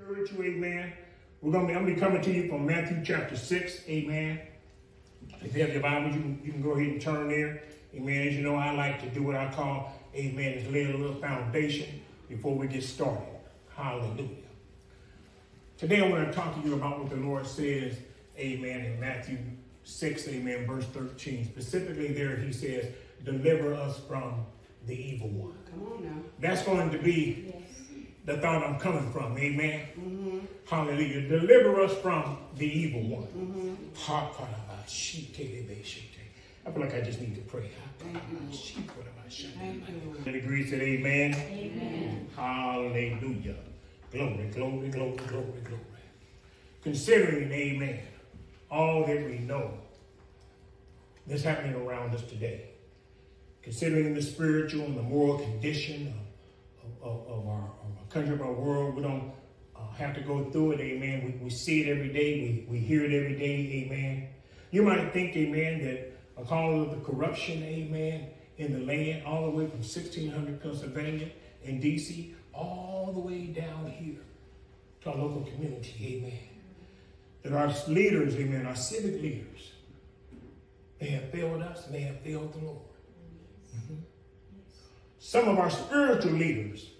encourage you, amen. We're gonna be, I'm gonna be coming to you from Matthew chapter 6, amen. If you have your Bible, you can, you can go ahead and turn there. Amen. As you know, I like to do what I call, amen, is lay a little foundation before we get started. Hallelujah. Today I want to talk to you about what the Lord says, amen, in Matthew 6, amen, verse 13. Specifically there he says, deliver us from the evil one. Come on now. That's going to be the thought I'm coming from. Amen. Mm-hmm. Hallelujah. Deliver us from the evil one. Mm-hmm. I feel like I just need to pray. Thank you, Lord. Agree said amen. Amen. Hallelujah. Glory, glory, glory, glory, glory. Considering, amen, all that we know that's happening around us today, considering the spiritual and the moral condition of, of, of, of our country, of our world, we don't uh, have to go through it, amen. We, we see it every day, we, we hear it every day, amen. You might think, amen, that because of the corruption, amen, in the land, all the way from 1600 Pennsylvania and DC, all the way down here to our local community, amen. That our leaders, amen, our civic leaders, they have failed us and they have failed the Lord. Mhm. Some of our spiritual leaders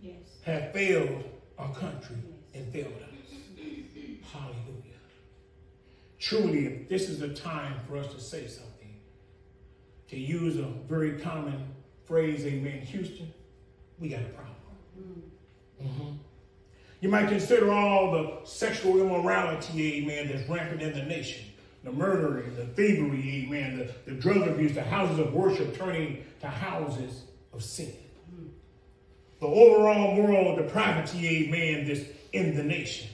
Yes. have failed our country and failed us. Hallelujah. Truly, this is the time for us to say something. To use a very common phrase, amen, Houston, we got a problem. Mhm. You might consider all the sexual immorality, amen, that's rampant in the nation. The murdering, the thievery, amen, the, the drug abuse, the houses of worship turning to houses of sin. The overall moral depravity, amen, this in the nation.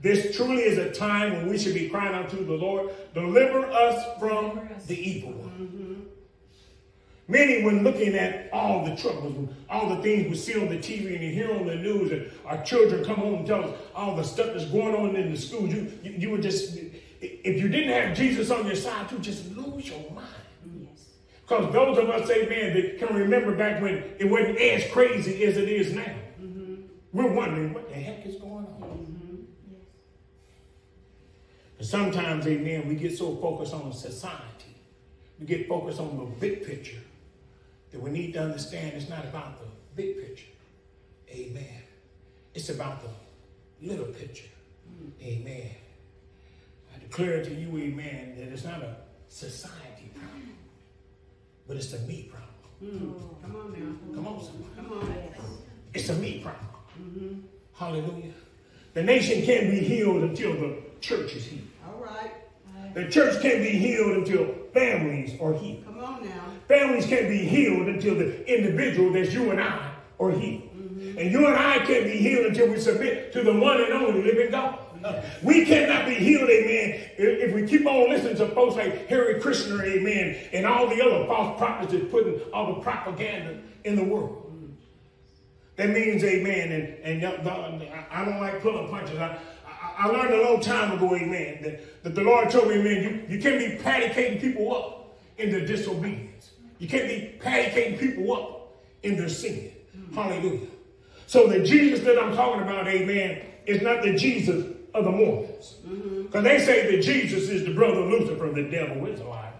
This truly is a time when we should be crying out to the Lord, deliver us from the evil one. Mm-hmm. Many, when looking at all the troubles, all the things we see on the TV and you hear on the news, and our children come home and tell us all the stuff that's going on in the schools, you, you, you would just, if you didn't have Jesus on your side, you just lose your. Because those of us, amen, that can remember back when it wasn't as crazy as it is now. Mm-hmm. We're wondering what the heck is going on. Mm-hmm. Yes. And sometimes, amen, we get so focused on society, we get focused on the big picture, that we need to understand it's not about the big picture. Amen. It's about the little picture. Mm. Amen. I declare to you, amen, that it's not a society problem, but it's a me problem. Mm. Come on now. Come on, somebody. Come on. It's a me problem. Hallelujah. The nation can't be healed until the church is healed. All right. The church can't be healed until families are healed. Come on now. Families can't be healed until the individual that's you and I are healed. And you and I can't be healed until we submit to the one and only living God. We cannot be healed, amen, if, we keep on listening to folks like Hare Krishna, amen, and all the other false prophets that putting all the propaganda in the world. That means, amen, and, and I don't like pulling punches. I, I, learned a long time ago, amen, that, that the Lord told me, amen, you, you can't be patty people up in their disobedience. You can't be patty people up in their sin. Hallelujah. So the Jesus that I'm talking about, amen, is not the Jesus of the Mormons. Because they say that Jesus is the brother of Lucifer, the devil is a liar.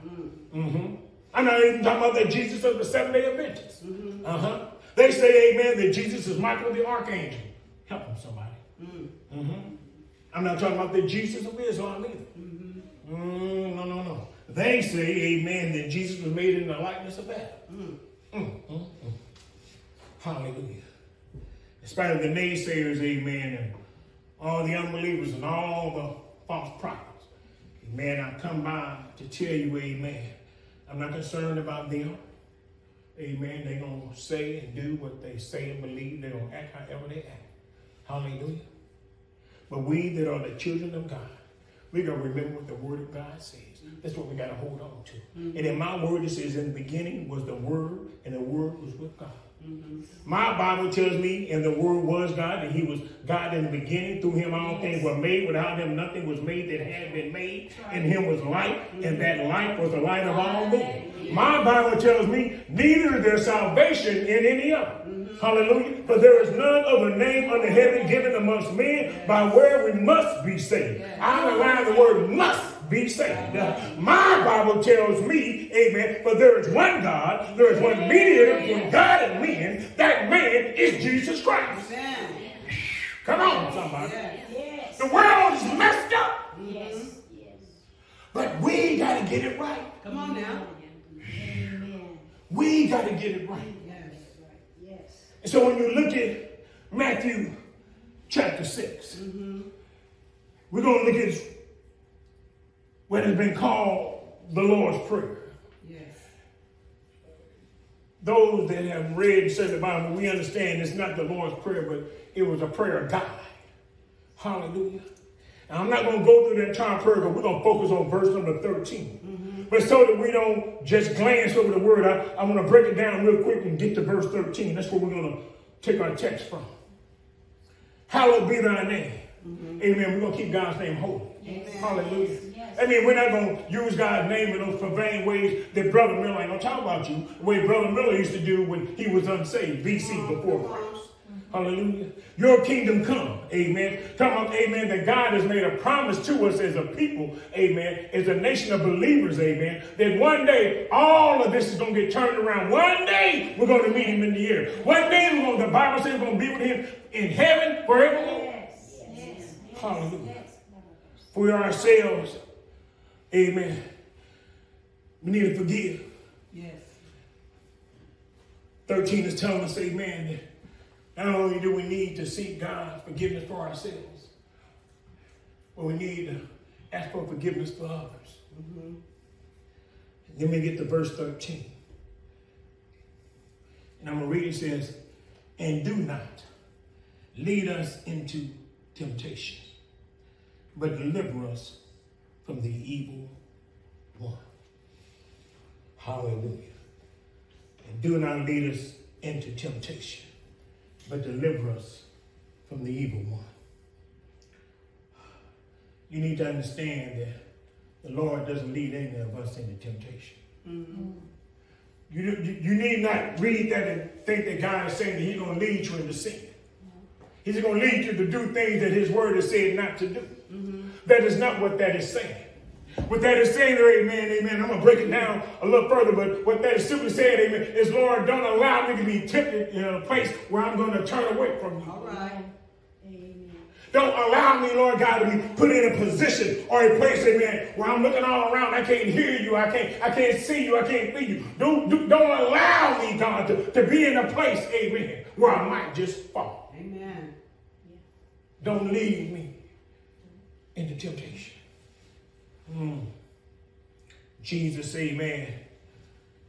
hmm I'm not even talking about that Jesus of the Seventh day Adventists. Uh-huh. They say, amen, that Jesus is Michael the Archangel. Help them, somebody. Mhm. I'm not talking about the Jesus of Islam either. Mm, no, no, no. They say, amen, that Jesus was made in the likeness of Adam. Mm, mm, mm. Hallelujah. In spite of the naysayers, amen, all the unbelievers and all the false prophets, amen, I come by to tell you, amen, I'm not concerned about them. Amen. They're going to say and do what they say and believe. They're going to act however they act. Hallelujah. But we that are the children of God, we got to remember what the Word of God says. That's what we got to hold on to. Mm-hmm. And in my word, it says, in the beginning was the Word, and the Word was with God. My Bible tells me, and the Word was God, and He was God in the beginning. Through Him, all things were made. Without Him, nothing was made that had been made. In Him was light, and that light was the light of all men. My Bible tells me, neither is there salvation in any other. Hallelujah. For there is none other name under heaven given amongst men by where we must be saved. I underline the word must be saved. My Bible tells me, amen, for there is one God, there is one mediator between God and men. That man is Jesus Christ. Amen. Come on, somebody. Yes. The world is messed up, Yes. Yes. but we got to get it right. Come on now. Amen. We got to get it right. Yes. Yes. And so when you look at Matthew chapter 6, mm-hmm. we're going to look at what has been called the Lord's Prayer. Yes. Those that have read and studied the Bible, we understand it's not the Lord's Prayer, but it was a prayer guide. Hallelujah. Now, I'm not going to go through the entire prayer, but we're going to focus on verse number 13. Mm-hmm. But so that we don't just glance over the word, I, I want to break it down real quick and get to verse 13. That's where we're going to take our text from. Hallowed be thy name. Mm-hmm. Amen. We're going to keep God's name holy. Hallelujah. I mean, we're not going to use God's name in those profane ways that Brother Miller ain't going to talk about you. The way Brother Miller used to do when he was unsaved, BC, before Christ. Hallelujah. Your kingdom come. Amen. Come on, amen. That God has made a promise to us as a people, amen, as a nation of believers, amen, that one day all of this is going to get turned around. One day we're going to meet him in the air. One day we're going to, the Bible says we're going to be with him in heaven forevermore. Yes. Yes. Hallelujah. Yes. For ourselves, amen. We need to forgive. Yes. 13 is telling us, amen, that not only do we need to seek God's forgiveness for ourselves, but we need to ask for forgiveness for others. Mm-hmm. Then we get to verse 13. And I'm going to read it says, And do not lead us into temptation, but deliver us from the evil one. Hallelujah. And do not lead us into temptation, but deliver us from the evil one. You need to understand that the Lord doesn't lead any of us into temptation. Mm-hmm. You, you, you need not read that and think that God is saying that He's going to lead you into sin. He's going to lead you to do things that His Word has said not to do. That is not what that is saying. What that is saying there, amen, amen. I'm going to break it down a little further, but what that is simply saying, amen, is Lord, don't allow me to be tempted in a place where I'm going to turn away from you. All right. Amen. Don't allow me, Lord God, to be put in a position or a place, amen, where I'm looking all around. I can't hear you. I can't, I can't see you. I can't feel you. Don't, do, don't allow me, God, to, to be in a place, amen, where I might just fall. Amen. Don't leave me into temptation. Mm. Jesus, amen,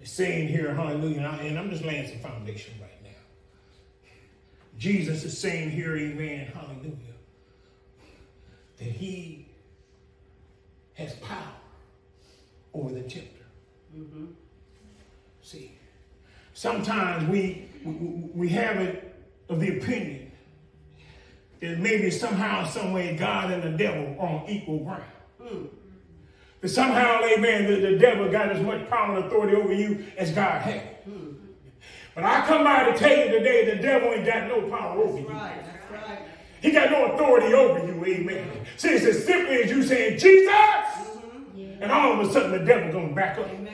is saying here, hallelujah, and, I, and I'm just laying some foundation right now. Jesus is saying here, amen, hallelujah, that he has power over the tempter. See, sometimes we, we, we have it of the opinion that maybe somehow, some way, God and the devil are on equal ground. Hmm. That somehow, amen, the, the devil got as much power and authority over you as God has. Hmm. But I come by to tell you today, the devil ain't got no power over That's you. right. That's right. He got no authority over you, amen. See, it's as simply as you saying, Jesus! Mm-hmm. And all of a sudden, the devil gonna back up. Amen.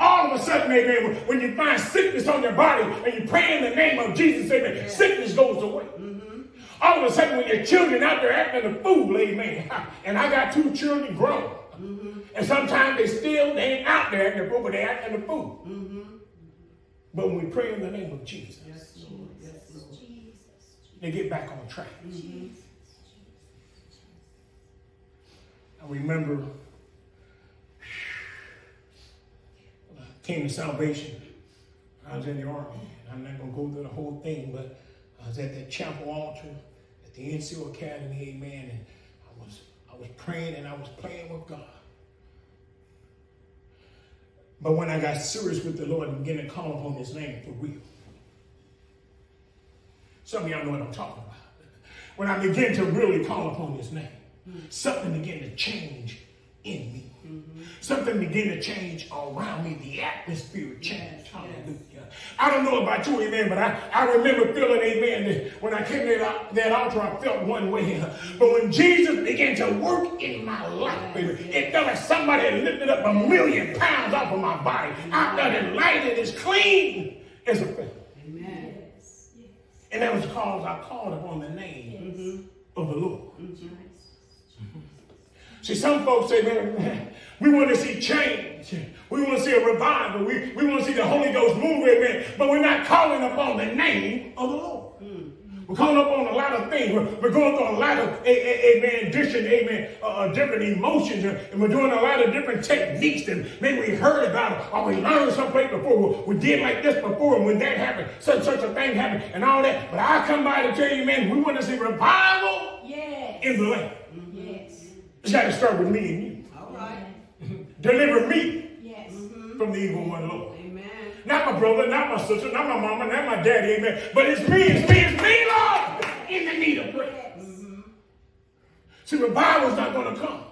All of a sudden, amen, when- when you find sickness on your body and you pray in the name of Jesus, amen, sickness goes away. Mm-hmm. All of a sudden, when your children out there acting a fool, amen, and I got two children grown, mm-hmm. and sometimes they still, they ain't out there acting a fool, but they acting a fool. Mm-hmm. But when we pray in the name of Jesus, Yes, Lord. Yes, Lord. Jesus. they get back on track. I remember when I came to salvation. I was in the army. I'm not gonna go through the whole thing, but I was at that chapel altar at the NCO Academy, amen, and I was I was praying and I was playing with God. But when I got serious with the Lord and began to call upon his name for real. Some of y'all know what I'm talking about. When I began to really call upon his name, something began to change in me. Something began to change around me. The atmosphere changed. Hallelujah. I don't know about you, amen, but I, I remember feeling, amen, that when I came to that, that altar, I felt one way. But when Jesus began to work in my life, baby, it felt like somebody had lifted up a million pounds off of my body. I felt it light and as clean as a feather. Amen. And that was because I called upon the name of the Lord. Mm-hmm. See, some folks say, man, we want to see change. We want to see a revival. We, we want to see the Holy Ghost move, amen. But we're not calling upon the name of the Lord. We're calling upon a lot of things. We're, we're going through a lot of, amen, different, amen, uh, uh, different emotions. And we're doing a lot of different techniques that maybe we heard about it or we learned someplace before. We, we did like this before. And when that happened, such, such a thing happened and all that. But I come by to tell you, man, we want to see revival Yes. in the land. Yes. It's got to start with me and you. All right. Deliver me Yes. from the evil one, Lord. Amen. Not my brother, not my sister, not my mama, not my daddy, amen. But it's me, it's me, it's me, Lord, in the need of prayer. Yes. See, revival's not going to come.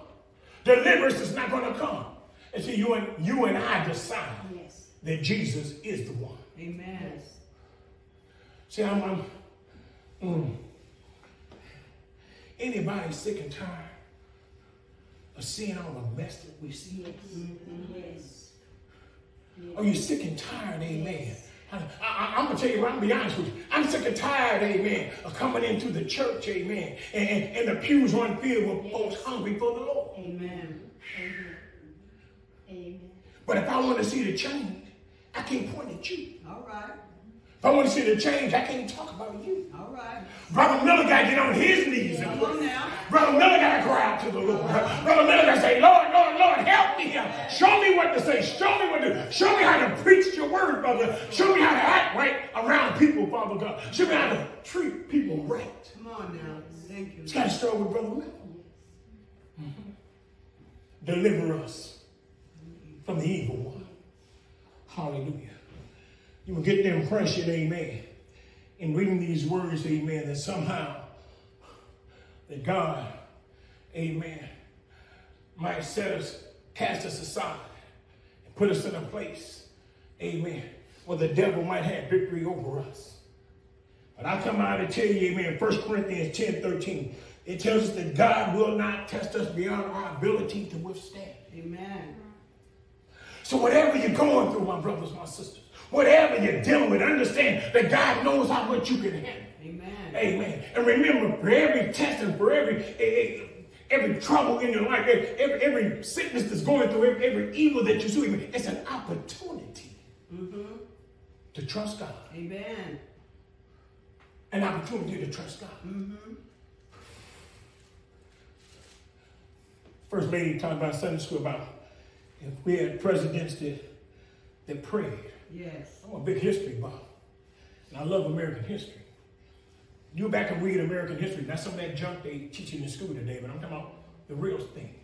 Deliverance is not going to come. And see, you and you and I decide Yes. that Jesus is the one. Amen. See, I'm, I'm mm. anybody sick and tired of seeing all the mess that we see? Yes. Are you sick and tired, amen? I, am gonna tell you, what, I'm gonna be honest with you. I'm sick and tired, amen, of coming into the church, amen, and, and, and the pews run filled with folks hungry for the Lord. Amen. Amen. Amen. But if I want to see the change, I can't point at you. All right. If I want to see the change, I can't talk about you. All right. Brother Miller got to get on his knees and pray. Brother Miller got to cry out to the Lord. Brother Miller got to say, Lord, Lord, Lord, help me here. Show me what to say. Show me what to do. Show me how to preach your word, brother. Show me how to act right around people, Father God. Show me how to treat people right. Come on now. Thank you. It's got to start with Brother Miller. Deliver us from the evil one. Hallelujah. You will get the impression, amen, in reading these words, amen, that somehow that God, amen, might set us, cast us aside, and put us in a place, amen, where the devil might have victory over us. But I come out to tell you, amen, 1 Corinthians 10 13. It tells us that God will not test us beyond our ability to withstand. Amen. So whatever you're going through, my brothers, my sisters, whatever you're dealing with, understand that God knows how much you can handle. Amen. Amen. And remember, for every test and for every eh, eh, every trouble in your life, eh, every, every sickness that's going through, every, every evil that you're see, it's an opportunity to trust God. Amen. An opportunity to trust God. First lady talked about Sunday school about if we had presidents that, that prayed. Yes. I'm a big history buff. And I love American history. You go back and read American history. Not some of that junk they teach you in the school today, but I'm talking about the real thing.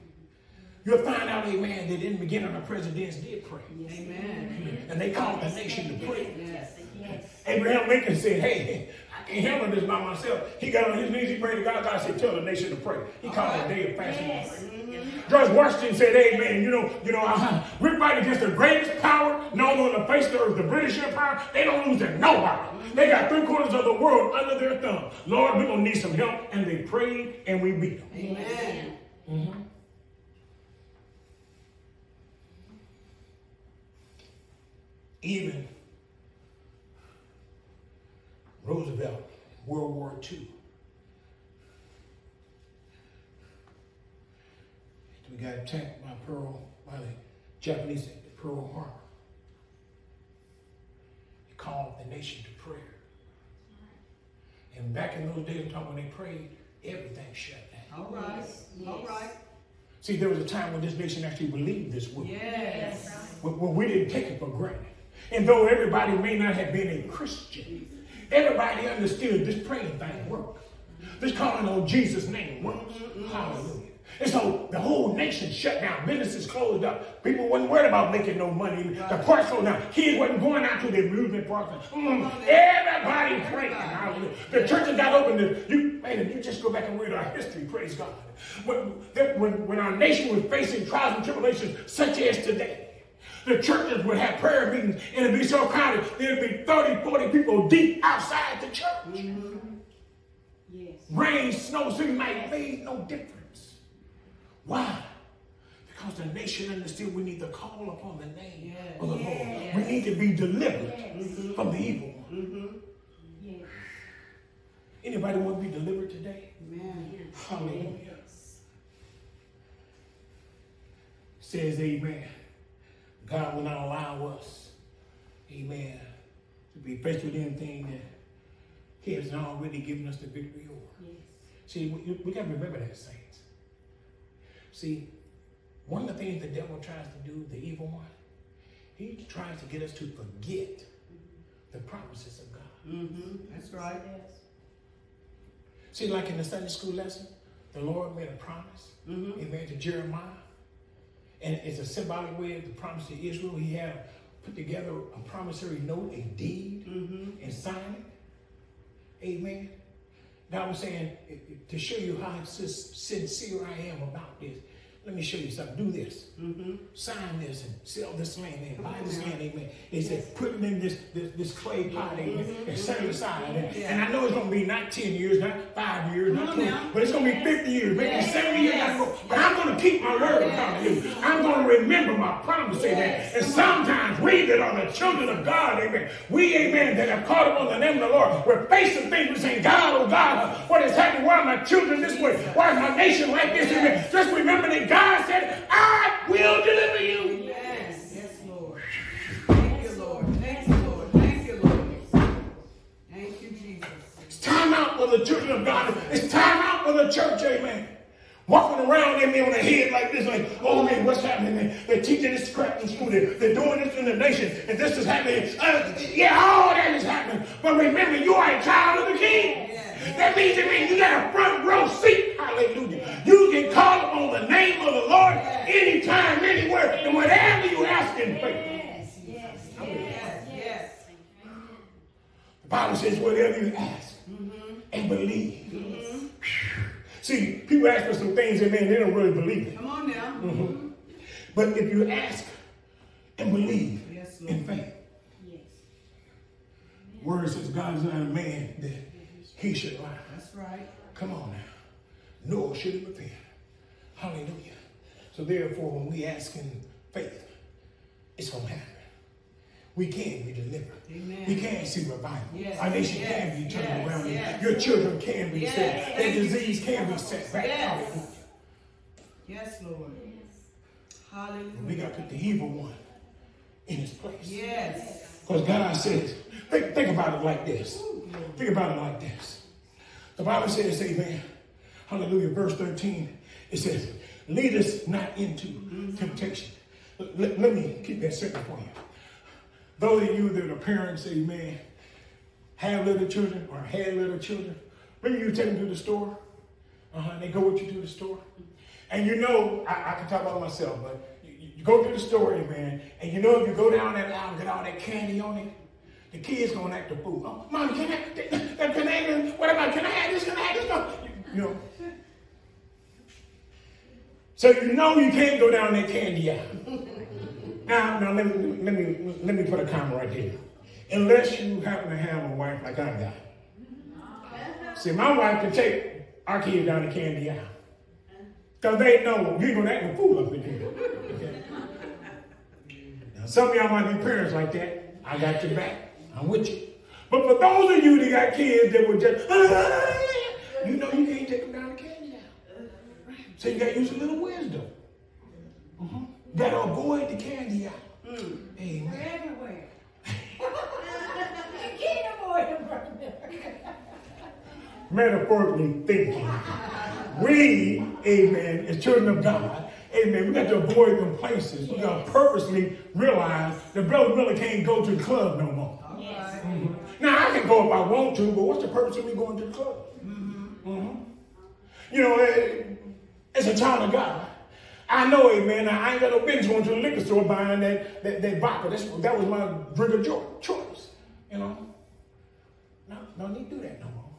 You'll find out, amen, that in the beginning the presidents did pray. Amen. And they called the nation to pray. Yes. Yes. Abraham Lincoln said, hey, I can't handle this by myself. He got on his knees, he prayed to God. God said, tell the nation to pray. He called it a day of fasting prayer. George Washington said, Amen. You know, you know, uh, we're fighting against the greatest power known on the face of the earth, the British Empire. They don't lose to nobody. They got three quarters of the world under their thumb. Lord, we're gonna need some help. And they prayed and we beat them. Amen. Even Roosevelt, World War II. We got attacked by Pearl, by the Japanese at Pearl Harbor. He called the nation to prayer. And back in those days, I'm talking when they prayed, everything shut down. All right. All right. See, there was a time when this nation actually believed this word. Yes. When, when we didn't take it for granted. And though everybody may not have been a Christian, everybody understood this praying thing works. This calling on Jesus' name works. Hallelujah. And so the whole nation shut down. Businesses closed up. People wasn't worried about making no money. The parks slowed down. Kids wasn't going out to the amusement parks. Mm, everybody praying. Hallelujah. The churches got open. You, man, if you just go back and read our history, praise God. When, when, when our nation was facing trials and tribulations such as today, the churches would have prayer meetings and it'd be so crowded, there'd be 30, 40 people deep outside the church. Yes. Rain, snow, seemed might made no difference. Why? Because the nation understood we need to call upon the name of the Lord. We need to be delivered Yes. from the evil one. Yes. Anybody want to be delivered today? Amen. Hallelujah. Yes. Says amen. God will not allow us, amen, to be faced with anything that He has not already given us the victory over. Yes. See, we, we got to remember that, saints. See, one of the things the devil tries to do, the evil one, he tries to get us to forget the promises of God. Mm-hmm. That's right. Yes. See, like in the Sunday school lesson, the Lord made a promise, Mm-hmm. amen, to Jeremiah. And it's a symbolic way of the promise to Israel. He had put together a promissory note, a deed, Mm-hmm. and signed it. Amen. God was saying, "I- I- to show you how sincere I am about this, let me show you something. Do this. Mm-hmm. Sign this and sell this land and buy this land, amen. They said, put it in this this, this clay pot, amen, and set it aside. And, and I know it's gonna be not 10 years, not five years, not Come 20, now. but it's gonna be 50 years, maybe Yes. 70 years the. But I'm gonna keep my word you. I'm gonna remember my promise, amen. Yes. And sometimes we that are the children of God, amen, we, amen, that have called upon the name of the Lord, we're facing things, we're saying, God, oh God, what is happening? Why are my children this way? Why is my nation like this? Amen. Just remember that God said, I will deliver you. Yes. Yes, Lord. Thank you, Lord. Thank you, Lord. Thank you, Lord. Thank you, Jesus. It's time out for the children of God. It's time out for the church, amen. Walking around in me on the head like this, like, oh man, what's happening? They- They're teaching this crap in school. They're, they're doing this in the nation, and this is happening. Uh, yeah, all that is happening. But remember, you are a child of the King. That means, it means you got a front row seat. Hallelujah. You can call the name of the Lord anytime, anywhere, and whatever you ask in faith. Yes. Yes. Yes. The Bible says, whatever you ask mm-hmm. and believe. Mm-hmm. See, people ask for some things, and man, they don't really believe it. Come on now. Mm-hmm. But if you ask and believe Yes, in faith, Yes. word says God is not a man that he should lie. That's right. Come on now. Nor should he repent. Hallelujah. So therefore, when we ask in faith, it's going to happen. We can be delivered. Amen. We can see revival. Yes, Our nation yes, can be turned yes, around. yes. Your children can be Yes, saved. Their disease can be set back. Yes. Hallelujah. Yes, Lord. Hallelujah. We got to put the evil one in his place. Yes. Because God says, think, think about it like this. Think about it like this. The Bible says, Amen. Hallelujah. Verse 13, it says, lead us not into temptation. Let, let me keep that simple for you. Those of you that are parents, amen, have little children or had little children, maybe you take them to the store, uh-huh, they go with you to the store. And you know, I, I can talk about myself, but you, you go to the store, amen, and you know if you go down that aisle and get all that candy on it, the kid's gonna act a fool. Oh, mom, can I, can I, what about, can I have this, can I have this? You know. So you know you can't go down that candy aisle. Now, now let me, let me, let me put a comma right there. Unless you happen to have a wife like I got. See, my wife can take our kid down the candy aisle. Because they know you ain't gonna fool up in here. Now, some of y'all might be parents like that. I got your back. I'm with you. But for those of you that got kids that were just, you know you can't take them down the candy. So you gotta use a little wisdom. Mhm. You gotta avoid the candy aisle. Amen. They're everywhere. you can't avoid them from there. metaphorically thinking. We, amen, as children of God, amen, we got to avoid them places. We got to purposely realize that Brother Miller can't go to the club no more. All right. Now, I can go if I want to, but what's the purpose of me going to the club? Mhm. You know, as a child of God, I know, amen, I ain't got no business going to the liquor store buying that, that, that vodka. That's, that was my drink of joy, choice, you know. No, don't need to do that no more.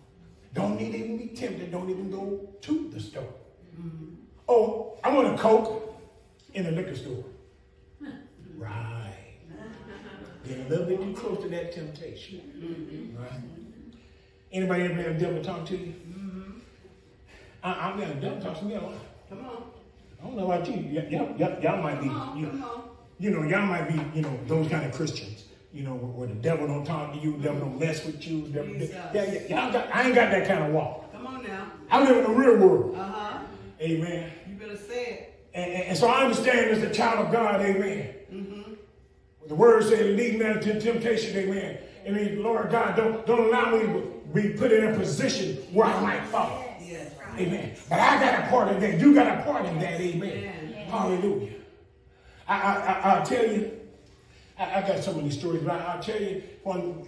Don't need to even be tempted. Don't even go to the store. Mm-hmm. Oh, I want a Coke in the liquor store. Right. Getting a little bit too close to that temptation. Mm-hmm. Right. Anybody ever had a devil talk to you? Mm-hmm. I, I'm gonna devil talk to me a lot. Come on. I don't know about you. Y'all, y'all, y'all might be, on. you, you know, y'all might be, you know, those kind of Christians. You know, where the devil don't talk to you, devil don't mess with you. Devil, yeah, yeah, y'all got, I ain't got that kind of walk. Come on now. I live in the real world. Uh huh. Amen. You better say it. And, and, and so I understand as a child of God, amen. Mm-hmm. The word said, lead me not into temptation, amen. I mean, Lord God, don't, don't allow me to be put in a position where I might fall. Amen. But I got a part in that. You got a part in that. Amen. Hallelujah. I, I, I, I'll tell you, I, I got so many stories, but I, I'll tell you, when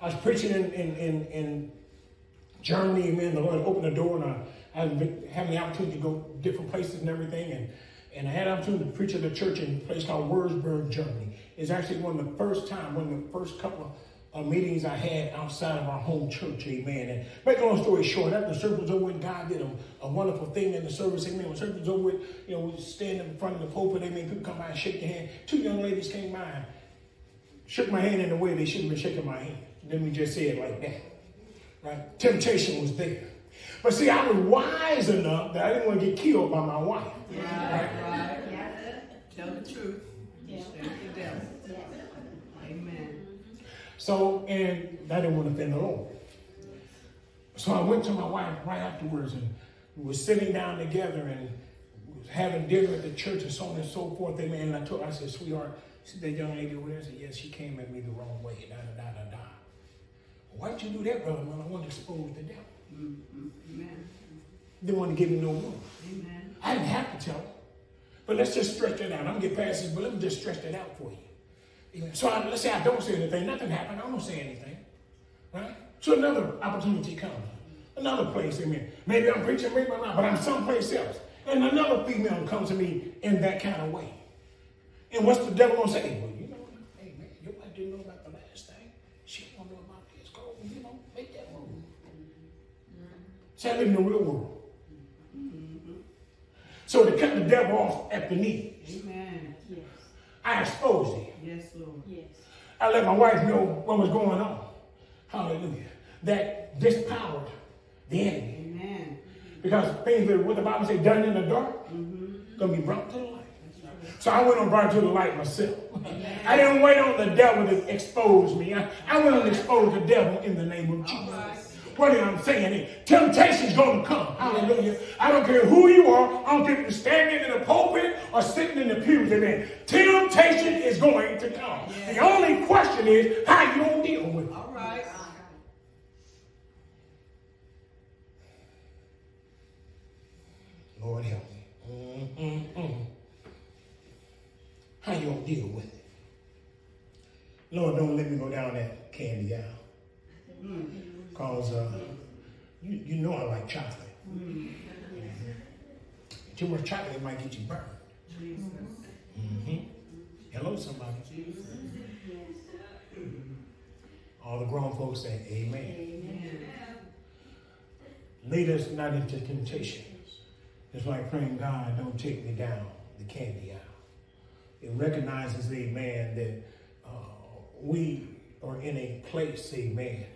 I was preaching in, in, in, in Germany, amen, the Lord opened the door and I, I had been having the opportunity to go different places and everything. And, and I had the opportunity to preach at a church in a place called Würzburg, Germany. It's actually one of the first time, one of the first couple of Uh, meetings I had outside of our home church, amen. And make a long story short, after the service was over with, God did a, a wonderful thing in the service, amen. When the service was over with, you know, we stand in front of the pulpit, amen. People come by and shake your hand. Two young ladies came by and shook my hand in a way they shouldn't have been shaking my hand. Let me just say it like that. Right? Temptation was there. But see, I was wise enough that I didn't want to get killed by my wife. Right. Right. Tell the truth. Yeah. Stand with the devil. Yes. Amen. So, and I didn't want to offend the Lord. So I went to my wife right afterwards and we were sitting down together and was having dinner at the church and so on and so forth. Amen. And I told her, I said, sweetheart, that young lady over there I said, yes, she came at me the wrong way. Da da da da da. Why'd you do that, brother? Well, I want to expose the devil. Mm-hmm. Amen. Didn't want to give me no room. Amen. I didn't have to tell her. But let's just stretch it out. I'm gonna get past this, but let me just stretch it out for you. So I, let's say I don't say anything, nothing happened, I don't say anything. Right? So another opportunity comes. Another place, amen. Maybe I'm preaching, maybe I'm not, but I'm someplace else. And another female comes to me in that kind of way. And what's the devil gonna say? Well, you know, hey man, your wife didn't know about the last thing. She don't know about this. Go, you know, make that move. See, I live in the real world. So to cut the devil off at the. Yes. I exposed him. Yes, Lord. Yes. I let my wife know what was going on. Hallelujah. That dispowered the enemy. Amen. Because things that what the Bible says done in the dark mm-hmm. gonna be brought to the light. So I went on brought to the light myself. I didn't wait on the devil to expose me. I, I went and exposed the devil in the name of Jesus. What am I saying? Temptation's gonna come. Hallelujah. I don't care who you are. I don't care if you're standing in the pulpit or sitting in the pews. Amen. Temptation is going to come. The only question is how you gonna deal with it. All right. Lord help me. Mm-mm-mm. How you gonna deal with it? Lord, don't let me go down that candy aisle. Mm-hmm. Cause uh, you, you know I like chocolate. Mhm. Too much chocolate might get you burned. Jesus. Mhm. Hello, somebody. Jesus. All the grown folks say, Amen. Amen. Lead us not into temptation. It's like praying, God, don't take me down the candy aisle. It recognizes, amen, that uh, we are in a place, amen,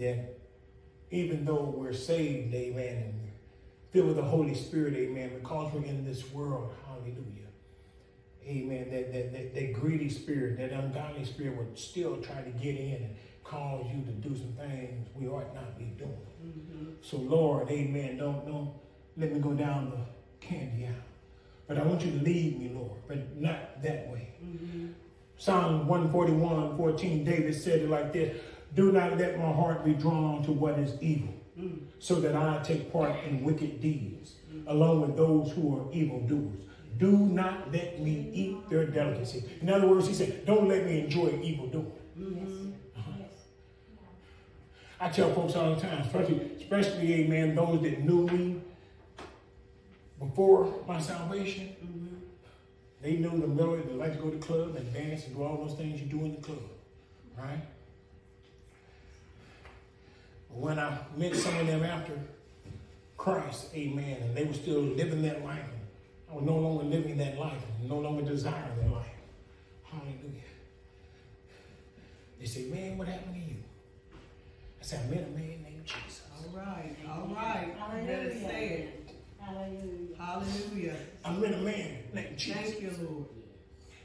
that even though we're saved, amen, and filled with the Holy Spirit, amen, because we're in this world, hallelujah, amen, that, that, that, that greedy spirit, that ungodly spirit would still try to get in and cause you to do some things we ought not be doing. Mm-hmm. So Lord, amen, don't, don't let me go down the candy aisle. But I want you to lead me, Lord, but not that way. Mm-hmm. Psalm 141, 14, David said it like this Do not let my heart be drawn to what is evil, mm. so that I take part in wicked deeds, along with those who are evildoers. Do not let me eat their delicacy. In other words, he said, Don't let me enjoy evildoing. Mm-hmm. Uh-huh. I tell folks all the time, especially, especially, amen, those that knew me before my salvation, mm-hmm. they knew the Miller, they like to go to the club and dance and do all those things you do in the club, right? When I met some of them after Christ, amen, and they were still living that life, I was no longer living that life, no longer desiring that life. Hallelujah. They say, man, what happened to you? I said, I met a man named Jesus. All right, all right. You better say it. Hallelujah. Hallelujah. I met a man named Jesus. Thank you, Lord.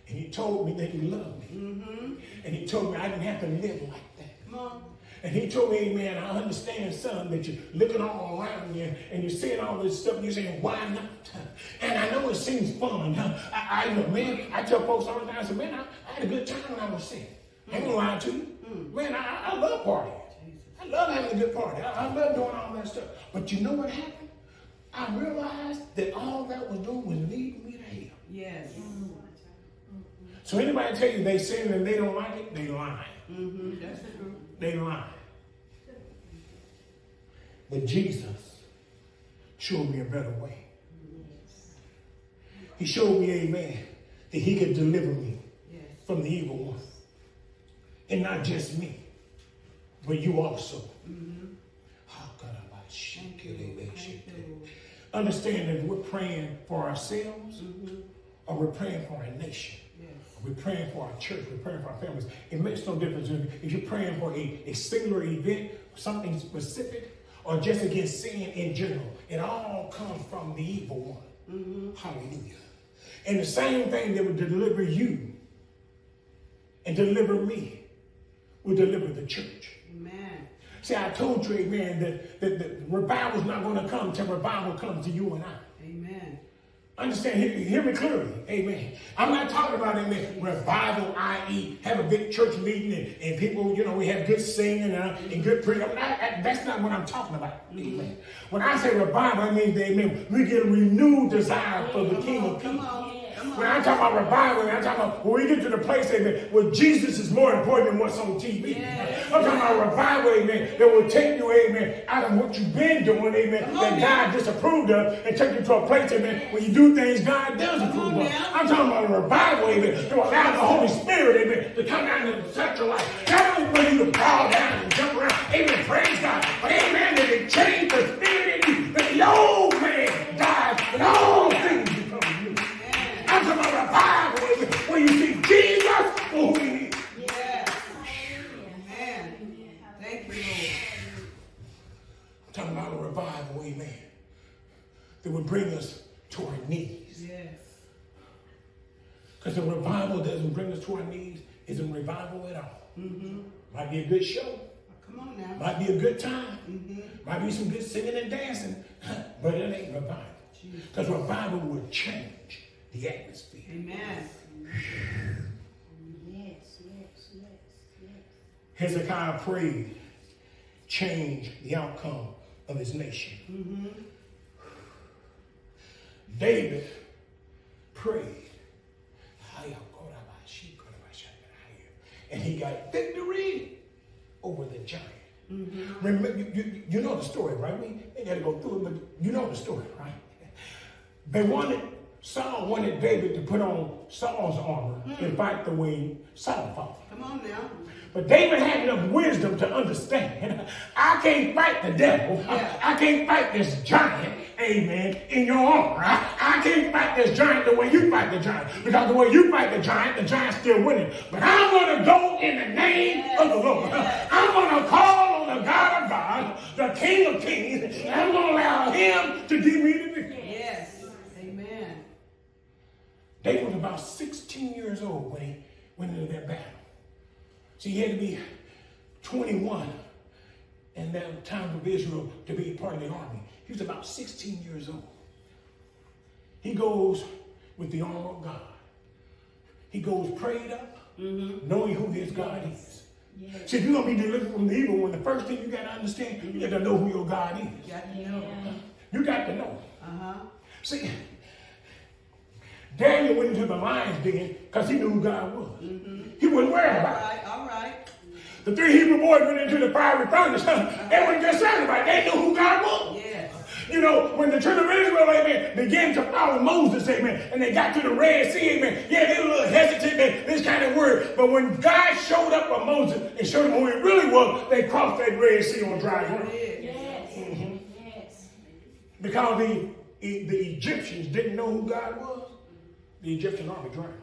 And he told me that he loved me. Mm-hmm. And he told me I didn't have to live like that. Come on. And he told me, man, I understand, son, that you're looking all around you and you're seeing all this stuff. And you're saying, why not? And I know it seems fun. I, I man, I tell folks all the time, I say, man, I, I had a good time when I was sick. I ain't gonna lie to you. Man, I, I love partying. I love having a good party. I, I love doing all that stuff. But you know what happened? I realized that all that was doing was leading me to hell. Yes. So anybody tell you they sin and they don't like it, they lie. Mm-hmm. That's true. They lie. But Jesus showed me a better way. He showed me, amen, that he could deliver me Yes. from the evil one. And not just me, but you also. Thank you, Lord. Thank you, Lord. Understand that we're praying for ourselves or we're praying for our nation. Yes. We're praying for our church. We're praying for our families. It makes no difference if if you're praying for a, a singular event, something specific, or just against sin in general. It all comes from the evil one. Mm-hmm. Hallelujah. And the same thing that would deliver you and deliver me will deliver the church. Amen. See, I told you, amen, that, that, that revival's not going to come till revival comes to you and I. Understand, hear, hear me clearly. Amen. I'm not talking about amen, revival, i.e., have a big church meeting and, and people, you know, we have good singing uh, and good preaching. I'm not- that- That's not what I'm talking about. Amen. When I say revival, I mean, amen, we get a renewed desire for the King of Come Kings. When. I talk about revival, I'm talking about when we get to the place, amen, where Jesus is more important than what's on TV. Yes. I'm talking about revival, amen, that will take you, amen, out of what you've been doing, amen, Come that on God disapproved of, and take you to a place, amen, where you do things God does approve of. I'm talking about a revival, amen, to allow the Holy Spirit, amen, to come down and touch your life. Not only for you to bow down and jump around, amen, praise God, but amen, that it change the spirit in you, that the old man dies, and all things become new. I'm revival, amen, you see Jesus for who he is. Yes. Amen. Thank you, Lord. I'm talking about a revival, amen, that would bring us to our knees. Yes. Because the revival doesn't bring us to our knees isn't revival at all. Mm-hmm. Might be a good show, Come on now. might be a good time, Mm-hmm. might be some good singing and dancing, but it ain't revival. Because revival will change the atmosphere. Amen. Yes, yes, yes, yes. Hezekiah prayed, change the outcome of his nation. Mm-hmm. David prayed. And he got victory over the giant. Remember, you, you, you know the story, right? We ain't got to go through it, but you know the story, right? They wanted, Saul wanted David to put on Saul's armor and mm. fight the way Saul fought. Come on now. But David had enough wisdom to understand. I can't fight the devil. Yeah. I can't fight this giant, amen, in your armor. I, I can't fight this giant the way you fight the giant. Because the way you fight the giant, the giant's still winning. But I'm going to go in the name of the Lord. I'm going to call on the God of God, the King of Kings, and I'm going to allow him to give me the victory. Yes. Amen. David was about 16 years old when he went into that battle. So he had to be 21 in that time of Israel to be part of the army. He was about 16 years old. He goes with the armor of God. He goes prayed up, knowing who his God is. Yes. See, if you're going to be delivered from the evil one, the first thing you got to understand, you got to know who your God is. Got to know. You got to know. Uh-huh. See, Daniel went into the lion's den because he knew who God was. Mm-hmm. He wasn't worried All about it. right. All right. The three Hebrew boys went into the fiery furnace. Uh-huh. They weren't concerned about it. They knew who God was. Yes. You know, when the children of Israel, amen, began to follow Moses, amen, and they got to the Red Sea, amen, yeah, they were a little hesitant, they, this kind of word. But when God showed up for Moses and showed them who he really was, they crossed that Red Sea on dry ground. Yes. Yes. Because the, the Egyptians didn't know who God was, the Egyptian army drowned.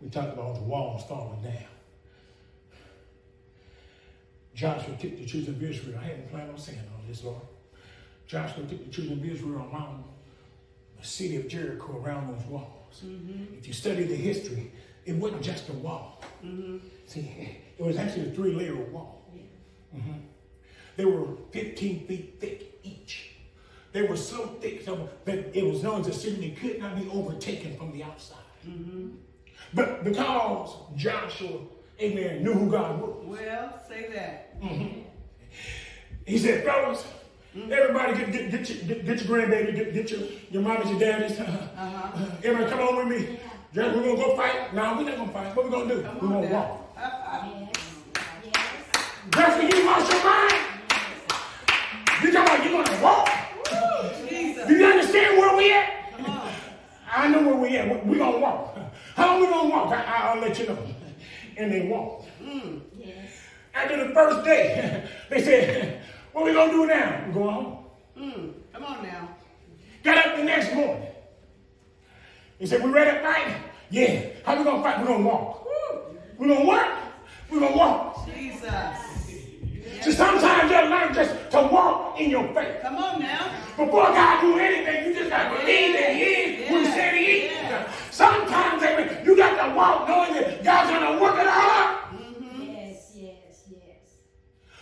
We talked about the walls falling down. Joshua took the children of Israel. I hadn't planned on saying all this, Lord. Joshua took the children of Israel around the city of Jericho around those walls. If you study the history, it wasn't just a wall. See, it was actually a three-layer wall. Mhm. They were 15 feet thick. They were so thick so that it was known as a city that could not be overtaken from the outside. Mm-hmm. But because Joshua, amen, knew who God was, Well, say that. Mm-hmm. he said, fellas, mm-hmm. everybody get, get, get, your, get, get your grandbaby, get, get your, your mommies, your daddies. Uh-huh. Everybody come on with me. Just, we're going to go fight. No, we're not going to fight. What we going to do? Come We're going to now. walk. Yes. Yes. Just when you lost your mind, you talking about you going to walk. Woo, Jesus. Do you understand where we at? I know where we at. We're we going to walk. How long we going to walk? I, I'll let you know. And they walked. Yes. After the first day, they said, what we going to do now? We're going home. Mm, come on now. Got up the next morning. They said, we ready to fight? Yeah. How we going to fight? We're going to walk. We're going to what? We're going to walk. Jesus. So sometimes you learn just to walk in your faith. Come on now. Before God do anything, you just got to believe that He is who He said He is. Yeah. Sometimes amen, you got to walk knowing that God's going to work it all out. Yes. Yes. Yes.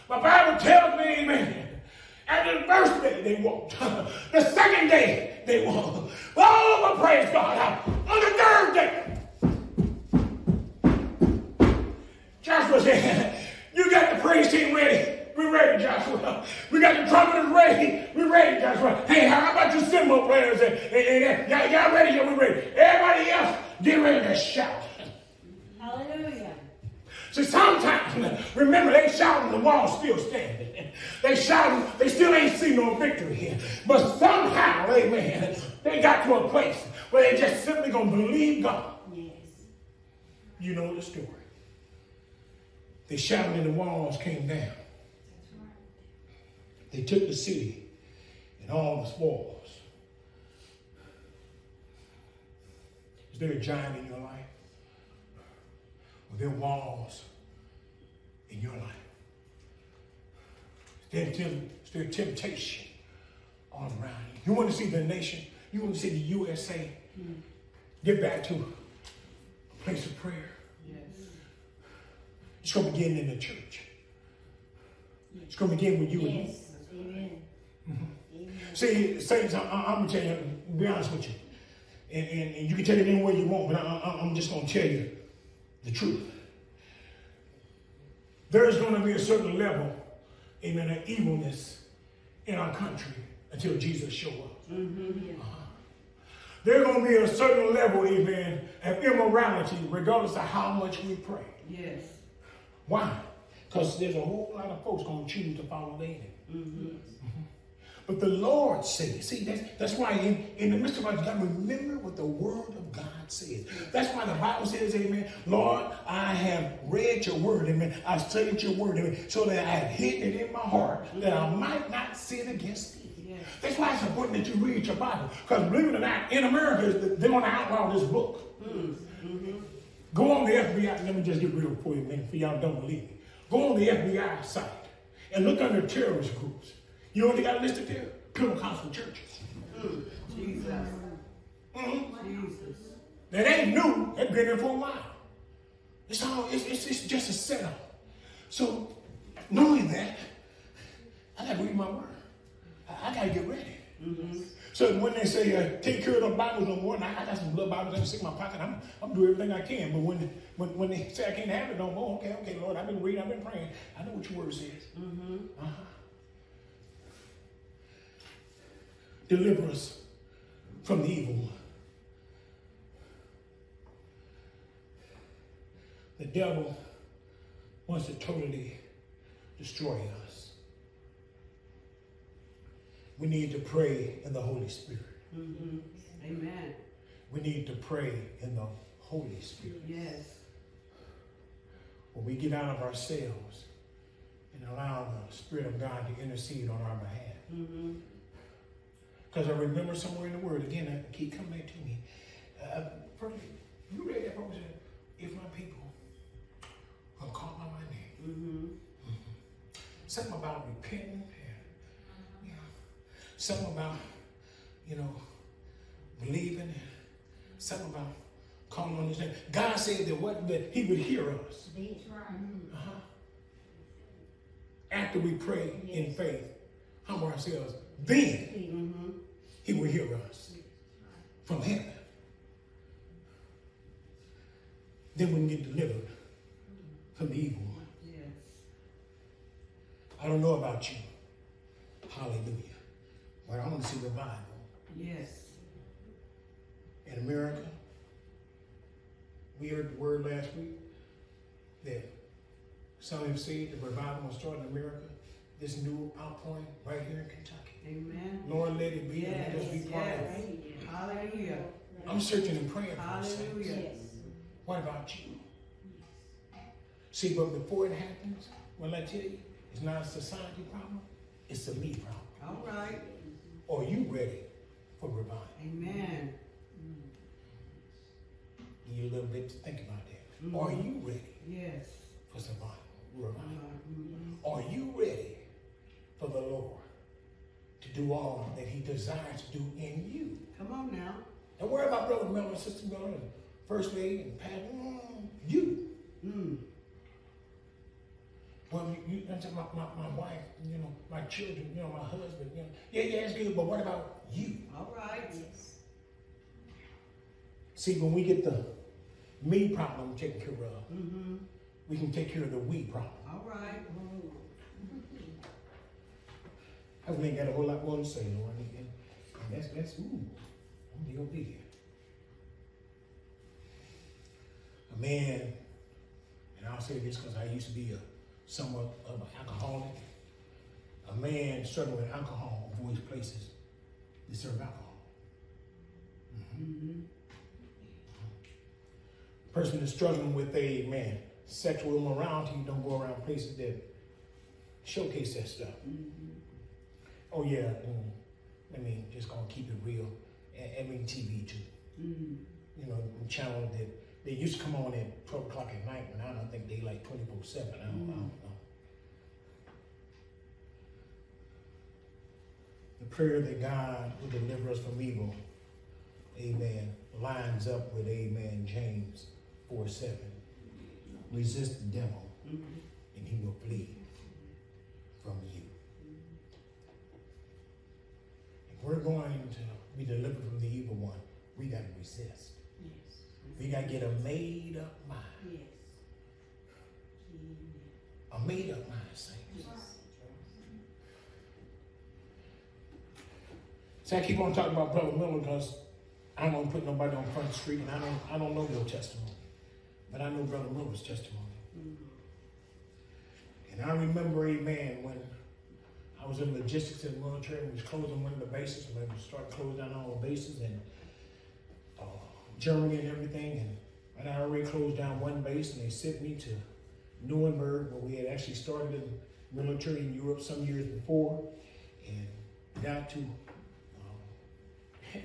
My Bible tells me, amen, And the first day they walked. the second day they walked. Oh, but praise God. On the third day, Joshua said, You got the praise team ready. We're ready, Joshua. We got the trumpeters ready. We're ready, Joshua. Hey, how about you cymbal players? And, and, and, y'all, y'all ready? Yeah, we're ready. Everybody else, get ready to shout. Hallelujah. See, sometimes, remember, they shouting, the wall's still standing. They shouting, they still ain't seen no victory here. But somehow, amen, they got to a place where they just simply gonna believe God. Yes. You know the story. They shouted and the walls came down. They took the city and all the spoils. Is there a giant in your life? Are there walls in your life? Is there, tem- is there temptation all around you? You want to see the nation? You want to see the USA get back to a place of prayer? Yes. It's going to begin in the church. It's going to begin with you and me. Yes. Amen. Amen. See, saints, I, I, I'm gonna tell you, be honest with you, and, and, and you can tell it any way you want, but I, I, I'm just gonna tell you the truth. There's gonna be a certain level, amen, of evilness in our country until Jesus show up. Uh-huh. There's gonna be a certain level, amen, of immorality, regardless of how much we pray. Yes. Why? Because there's a whole lot of folks gonna choose to follow the enemy. Mhm. But the Lord says, see, that's, that's why in, in the midst of our God, remember what the word of God says. That's why the Bible says, amen, Lord, I have read your word, amen. I've studied your word, amen, so that I have hidden it in my heart that I might not sin against thee. Yes. That's why it's important that you read your Bible. Because believe it or not, in America, they're going to outlaw this book. Mm-hmm. Go on the FBI, let me just get real for you, man, for y'all don't believe me. Go on the FBI site and look under terrorist groups. You know what they got listed there? Pentecostal churches. Jesus. Mhm. Jesus. That ain't new. They've been there for a while. It's all, it's, it's, it's just a setup. So, knowing that, I got to read my word. I, I got to get ready. So when they say, uh, take care of the Bibles no more, and I, I got some blood Bibles that stick in my pocket, I'm, I'm doing everything I can. But when, when, when they say I can't have it no more, okay, okay, Lord, I've been reading, I've been praying. I know what your word says. Uh-huh. Deliver us from the evil one. The devil wants to totally destroy us. We need to pray in the Holy Spirit. Mm-hmm. Amen. We need to pray in the Holy Spirit. Yes. When we get out of ourselves and allow the Spirit of God to intercede on our behalf. Mm-hmm. Because I remember somewhere in the Word, again, I keep coming back to me. Uh, perfect. You read that promise? If my people are called by my name, Mm-hmm. something about repenting, and, you know, something about, you know, believing, something about calling on His name. God said that what that He would hear us That's right. uh-huh. after we pray in faith, humble ourselves. Then Mm-hmm. He will hear us from heaven. Then we can get delivered from the evil one. Yes. I don't know about you. Hallelujah. But I want to see revival Yes. in America. We heard the word last week that some have said the revival will start in America. This new outpouring right here in Kentucky. Amen. Lord, let it be. and Let us be Yes, part of yes. it. Hallelujah. I'm searching and praying for the. Hallelujah. Yes. What about you? See, but before it happens, well, I tell you, it's not a society problem, it's a me problem. All right. Are you ready for revival? Amen. Give you a little bit to think about that. Mhm. Are you ready Yes. for survival? Revival? Mm-hmm. Are you ready for the Lord to do all that He desires to do in you? Come on now. Don't worry about Brother Miller, Sister Miller, and First Lady, and Pat. Mm, you. Mm. Well, you, you my, my, my wife, you know, my children, you know, my husband, you know. Yeah, yeah, it's good, but what about you? All right. Yes. See, when we get the me problem taken care of, Mm-hmm. we can take care of the we problem. All right. I really ain't got a whole lot more to say, Lord. And, that's, that's, ooh, I'm going to be here. A man, and I'll say this because I used to be a somewhat of an alcoholic. A man struggling with alcohol avoids places that serve alcohol. Mm-hmm. person that's struggling with a man sexual immorality don't go around places that showcase that stuff. Mm-hmm. Oh yeah, mm, I mean just gonna keep it real. And, I mean TV too. Mm-hmm. You know, the channel that they used to come on at twelve o'clock at night, and I don't think they like twenty four seven. I don't, I don't know. The prayer that God will deliver us from evil, Amen, lines up with Amen James four seven. Resist the devil, Mm-hmm. and he will flee from you. We're going to be delivered from the evil one, we got to resist. Yes. We got to get a made up mind. Yes. A made up mind, saints. Yes. See, I keep on talking about Brother Miller because I don't want to put nobody on Front Street, and I don't, I don't know your testimony, but I know Brother Miller's testimony. Mm-hmm. And I remember, amen, when I was in logistics in the military, we was closing one of the bases, and we to close down all the bases, and uh, Germany and everything, and, and I already closed down one base, and they sent me to Nuremberg, where we had actually started in military in Europe some years before, and got to, um,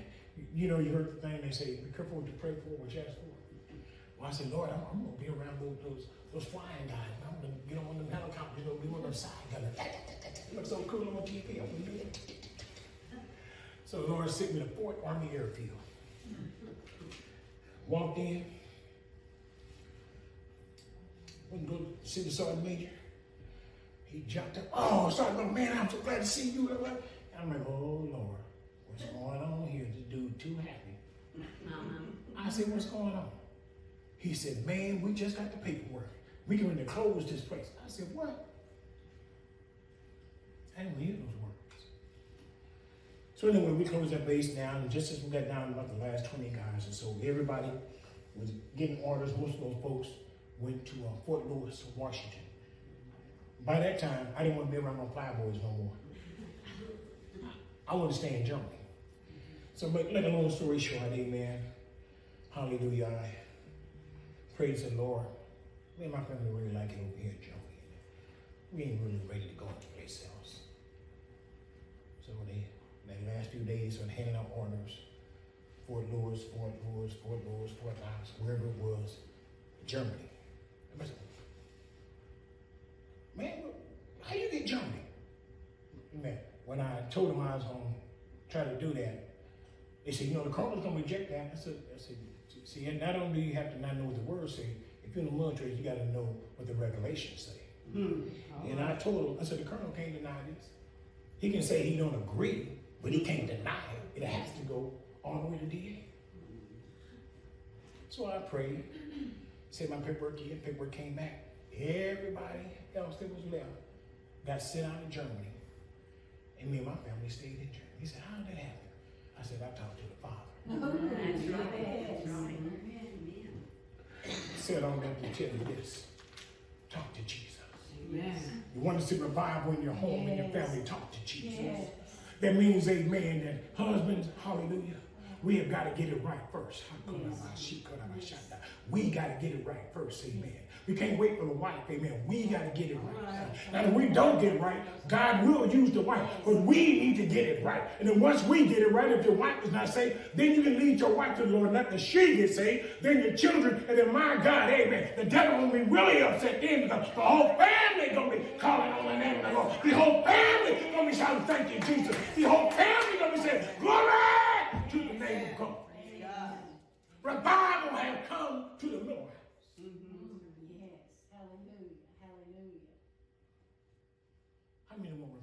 you know, you heard the thing they say, be careful what you pray for, what you ask for. Well, I said, Lord, I'm, I'm gonna be around those, those flying guys. I'm gonna get on them helicopters, you know, be one of them side gunners. Looks so cool on TV. I'm gonna do it. So the Lord sent me to Feucht Army Airfield. Walked in. Went to go see the sergeant major. He jumped up. Oh, sergeant, Major, man, I'm so glad to see you. And I'm like, oh Lord, what's going on here? This dude too happy. Uh-huh. I said, what's going on? He said, man, we just got the paperwork. We're going to close this place. I said, what? Didn't hear those words. So anyway, we closed that base down, and just as we got down about the last 20 guys or so, everybody was getting orders. Most of those folks went to uh, Fort Lewis, Washington. By that time, I didn't want to be around no flyboys no more. I want to stay in Germany. So, but make a long story short, amen. Hallelujah. I praise the Lord. Me and my family really like it over here Germany. We ain't really ready to go. So they, the last few days, when handing out orders, Fort Lewis, Fort Lewis, Fort Lewis, Fort Knox, wherever it was, Germany. And I said, Man, how you get Germany? Man, when I told them I was gonna try to do that, they said, you know, the colonel's gonna reject that. I said, I said, see, and not only do you have to not know what the words say, if you're in the military, you gotta know what the regulations say. Hmm. And I told him, I said, the colonel can't deny this. He can say he don't agree, but he can't deny it. It has to go all the way to DA. So I prayed, said my paperwork in, paperwork came back. Everybody else that was left got sent out of Germany. And me and my family stayed in Germany. He said, how did that happen? I said, I talked to the Father. Oh, that's right. Yes. That's right. Said I'm going to tell you this. Talk to Jesus. Amen. You want to see revival in your home and your family, talk to Jesus. Yes. That means, amen, that husbands, hallelujah, we have got to get it right first. We got to get it right first, amen. We can't wait for the wife, amen. We got to get it right. Now, if we don't get it right, God will use the wife, but we need to get it right. And then once we get it right, if your wife is not saved, then you can lead your wife to the Lord, let the she get saved, then your children, and then my God, amen. The devil will be really upset then because the whole family gonna be calling on the name of the Lord. The whole family gonna be shouting, thank you, Jesus. The whole family gonna be saying, glory to the name of God. Revival have come to the Lord. Yes. Hallelujah. Hallelujah. How many more